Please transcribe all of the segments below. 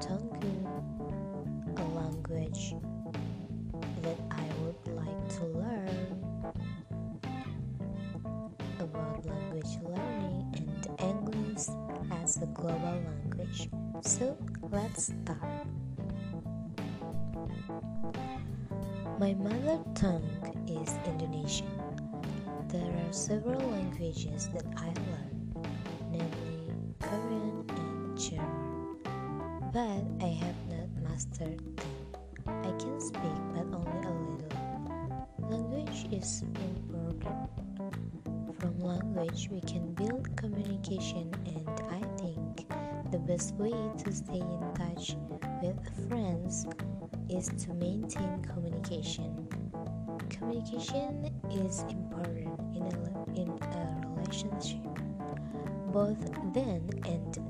Tongu, a language that I would like to learn about language learning and English as a global language. So let's start. My mother tongue is Indonesian. There are several languages that I learn, but I have not mastered them. I can speak, but only a little. Language is important. From language, we can build communication, and I think the best way to stay in touch with friends is to maintain communication. Communication is important in a, in a relationship. Both then and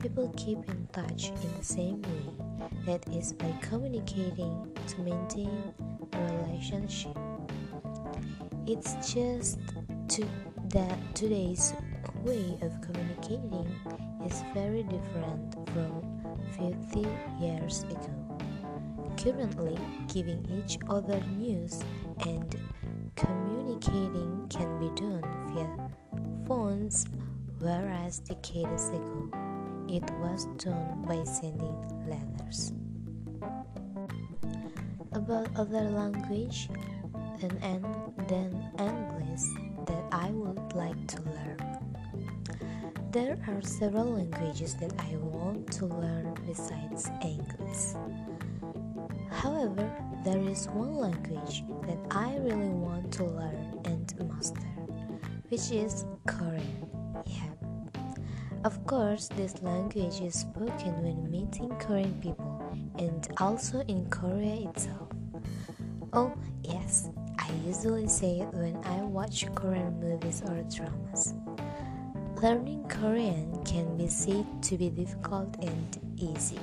people keep in touch in the same way, that is, by communicating to maintain a relationship. It's just to, that today's way of communicating is very different from 50 years ago currently giving each other news and communicating can be done via phones, whereas decades ago it was done by sending letters. About other language than, than English that I would like to learn. There are several languages that I want to learn besides English. However, there is one language that I really want to learn and master, which is Korean. Of course, this language is spoken when meeting Korean people and also in Korea itself. Oh, yes, I usually say it when I watch Korean movies or dramas. Learning Korean can be said to be difficult and easy.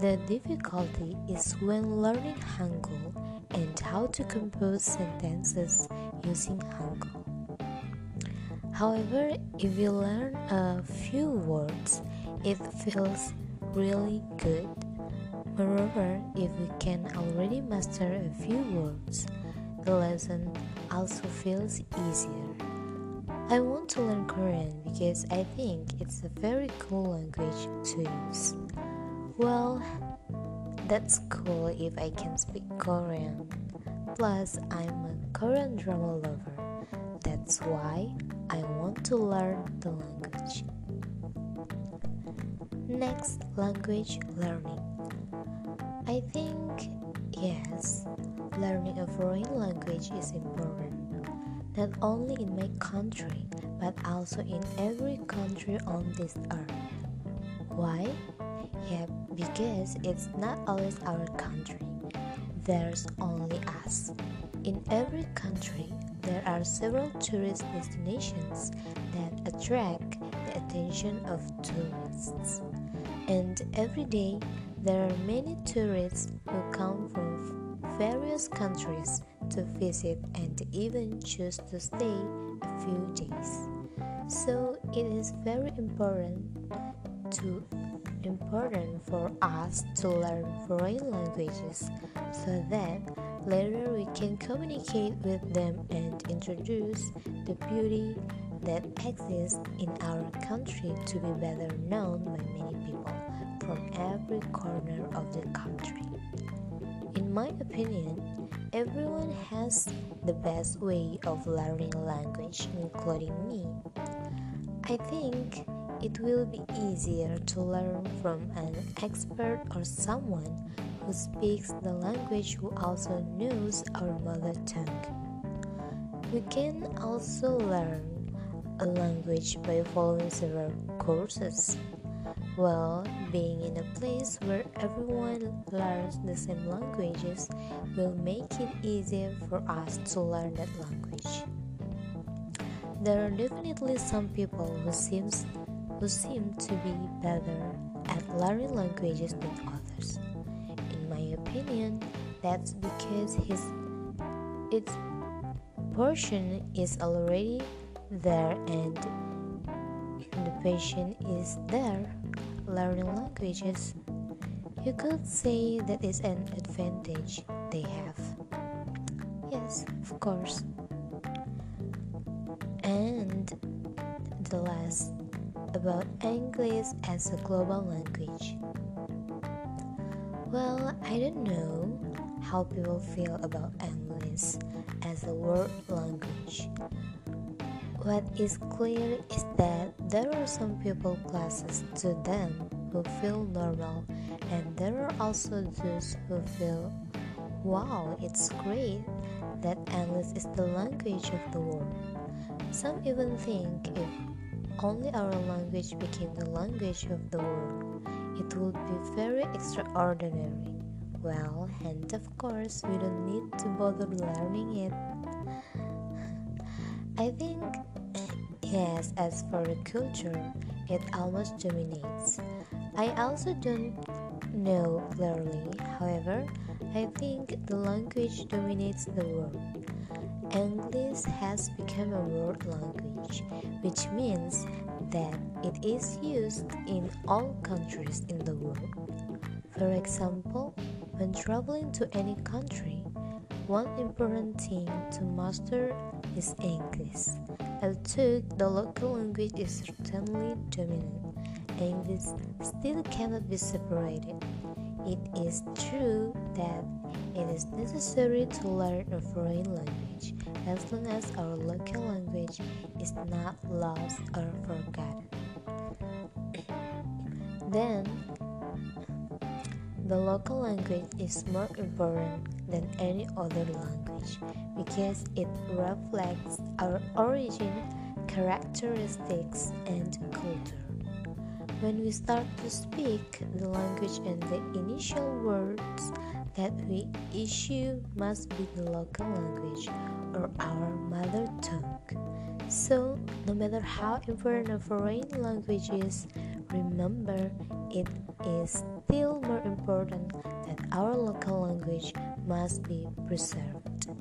The difficulty is when learning Hangul and how to compose sentences using Hangul. However, if you learn a few words, it feels really good. Moreover, if you can already master a few words, the lesson also feels easier. I want to learn Korean because I think it's a very cool language to use. Well, that's cool if I can speak Korean. Plus, I'm a Korean drama lover. That's why I want to learn the language. Next, language learning. I think, yes, learning a foreign language is important, not only in my country, but also in every country on this earth. Why? Yeah, because it's not always our country. There's only us. In every country, there are several tourist destinations that attract the attention of tourists. And every day, there are many tourists who come from various countries to visit and even choose to stay a few days. So it is very important to important for us to learn foreign languages so that later we can communicate with them and introduce the beauty that exists in our country to be better known by many people from every corner of the country. In my opinion, everyone has the best way of learning language, including me. I think it will be easier to learn from an expert or someone who speaks the language who also knows our mother tongue. We can also learn a language by following several courses. Well, being in a place where everyone learns the same languages will make it easier for us to learn that language. There are definitely some people who seems who seem to be better at learning languages than others. Opinion, that's because his its portion is already there and the patient is there. learning languages, you could say that is an advantage they have. Yes, of course. And the last about English as a global language. Well, I don't know how people feel about English as a world language. What is clear is that there are some people classes to them who feel normal, and there are also those who feel, wow, it's great that English is the language of the world. Some even think if only our language became the language of the world, it would be very extraordinary. Well, and of course, we don't need to bother learning it. I think, eh, yes, as for the culture, it almost dominates. I also don't know clearly, however, I think the language dominates the world. English has become a world language, which means that it is used in all countries in the world. For example, when traveling to any country, one important thing to master is English. Although the local language is certainly dominant, English still cannot be separated. It is true that it is necessary to learn a foreign language as long as our local language is not lost or forgotten. then, the local language is more important than any other language because it reflects our origin, characteristics, and culture. When we start to speak the language and the initial words that we issue must be the local language or our mother tongue. So, no matter how important a foreign language is, remember it is still more important that our local language must be preserved.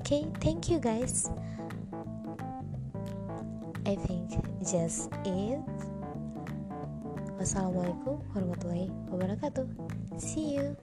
Okay, thank you guys. I think just it. Wassalamualaikum warahmatullahi wabarakatuh. See you.